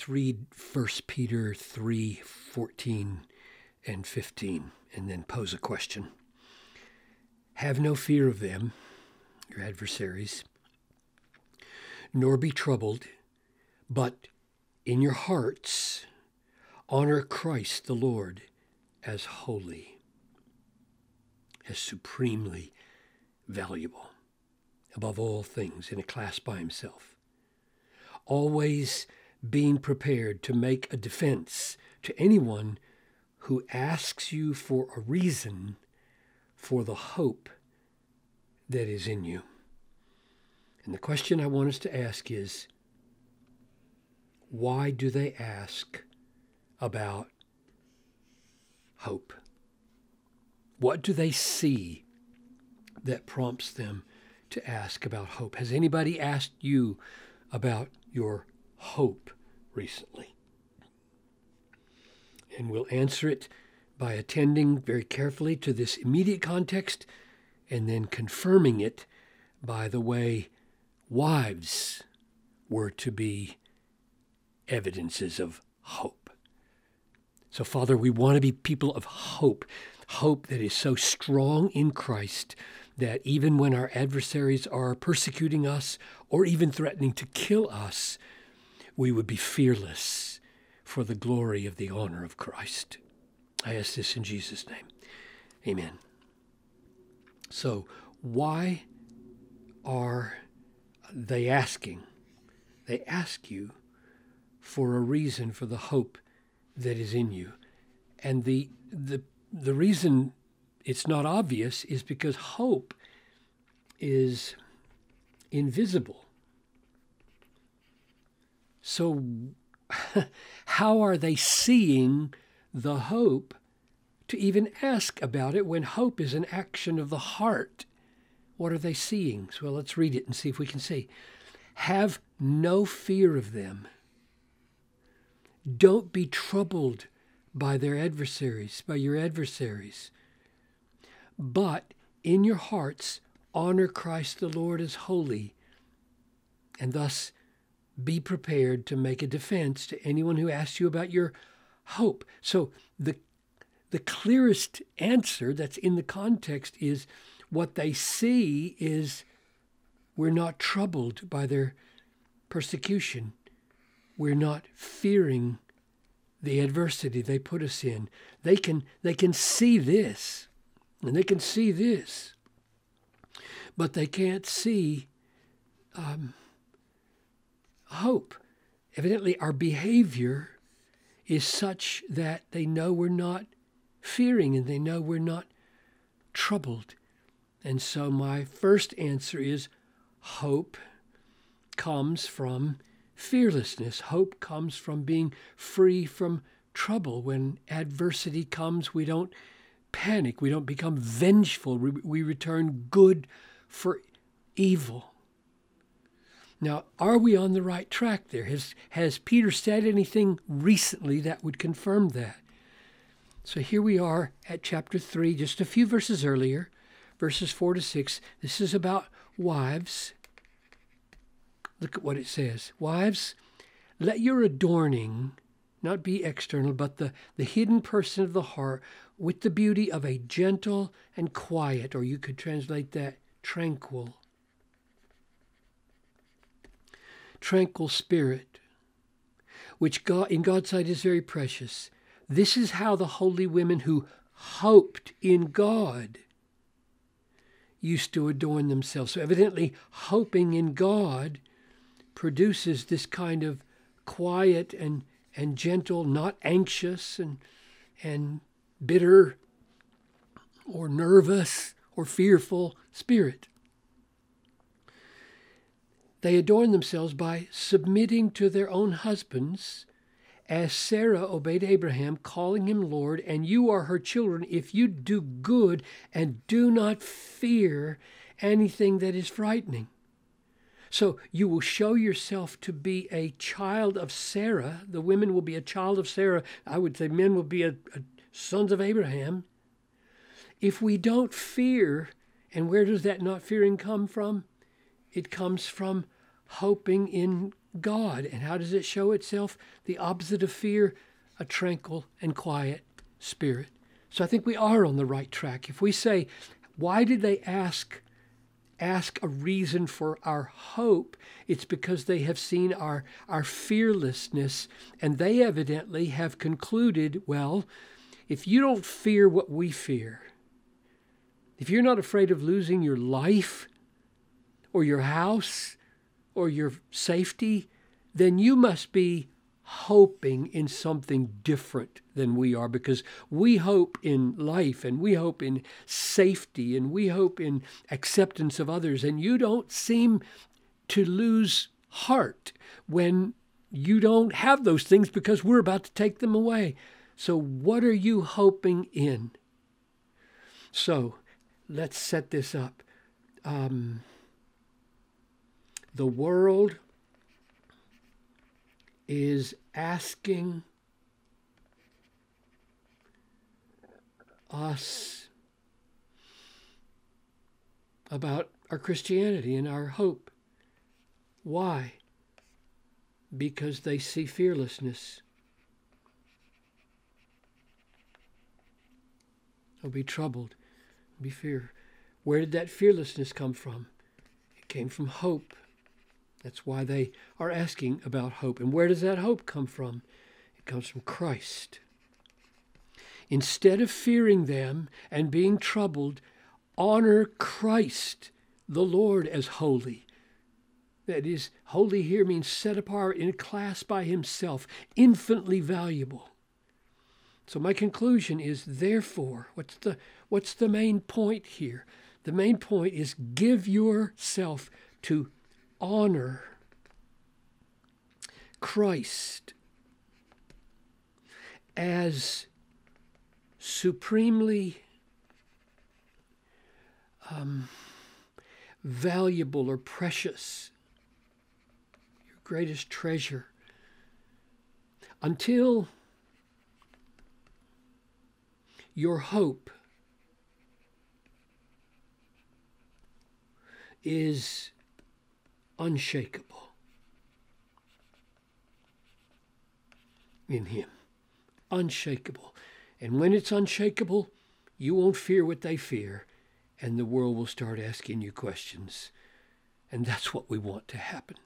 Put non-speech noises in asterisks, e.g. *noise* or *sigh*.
Let's read 1 Peter 3 14 and 15 and then pose a question. Have no fear of them, your adversaries, nor be troubled, but in your hearts honor Christ the Lord as holy, as supremely valuable, above all things, in a class by himself. Always being prepared to make a defense to anyone who asks you for a reason for the hope that is in you. And the question I want us to ask is why do they ask about hope? What do they see that prompts them to ask about hope? Has anybody asked you about your hope recently? And we'll answer it by attending very carefully to this immediate context and then confirming it by the way wives were to be evidences of hope. So, Father, we want to be people of hope, hope that is so strong in Christ that even when our adversaries are persecuting us or even threatening to kill us, we would be fearless for the glory of the honor of Christ. I ask this in Jesus' name. Amen. So, why are they asking? They ask you for a reason for the hope that is in you. And the, the, the reason it's not obvious is because hope is invisible. So, *laughs* how are they seeing the hope to even ask about it when hope is an action of the heart? What are they seeing? So, well, let's read it and see if we can see. Have no fear of them. Don't be troubled by their adversaries, by your adversaries. But in your hearts, honor Christ the Lord as holy, and thus be prepared to make a defense to anyone who asks you about your hope. So the the clearest answer that's in the context is what they see is we're not troubled by their persecution. We're not fearing the adversity they put us in. They can they can see this and they can see this, but they can't see um, hope. Evidently, our behavior is such that they know we're not fearing and they know we're not troubled. And so, my first answer is hope comes from fearlessness. Hope comes from being free from trouble. When adversity comes, we don't panic, we don't become vengeful, we, return good for evil. Now, are we on the right track there? Has, has Peter said anything recently that would confirm that? So here we are at chapter 3, just a few verses earlier, verses 4 to 6. This is about wives. Look at what it says Wives, let your adorning not be external, but the, the hidden person of the heart with the beauty of a gentle and quiet, or you could translate that tranquil tranquil spirit, which God, in God's sight is very precious. This is how the holy women who hoped in God used to adorn themselves. So, evidently, hoping in God produces this kind of quiet and, and gentle, not anxious and, and bitter or nervous or fearful spirit. They adorn themselves by submitting to their own husbands, as Sarah obeyed Abraham, calling him Lord, and you are her children if you do good and do not fear anything that is frightening. So you will show yourself to be a child of Sarah. The women will be a child of Sarah. I would say men will be a, a sons of Abraham. If we don't fear, and where does that not fearing come from? It comes from hoping in God. And how does it show itself? The opposite of fear, a tranquil and quiet spirit. So I think we are on the right track. If we say, why did they ask ask a reason for our hope, it's because they have seen our, our fearlessness and they evidently have concluded, well, if you don't fear what we fear, if you're not afraid of losing your life or your house or your safety, then you must be hoping in something different than we are because we hope in life and we hope in safety and we hope in acceptance of others. And you don't seem to lose heart when you don't have those things because we're about to take them away. So, what are you hoping in? So, let's set this up. Um, the world is asking us about our Christianity and our hope. Why? Because they see fearlessness. They'll be troubled, be fear. Where did that fearlessness come from? It came from hope. That's why they are asking about hope. And where does that hope come from? It comes from Christ. Instead of fearing them and being troubled, honor Christ, the Lord, as holy. That is, holy here means set apart in a class by himself, infinitely valuable. So my conclusion is therefore, what's the what's the main point here? The main point is give yourself to honor Christ as supremely um, valuable or precious, your greatest treasure, until your hope is unshakable in Him. Unshakable. And when it's unshakable, you won't fear what they fear, and the world will start asking you questions. And that's what we want to happen.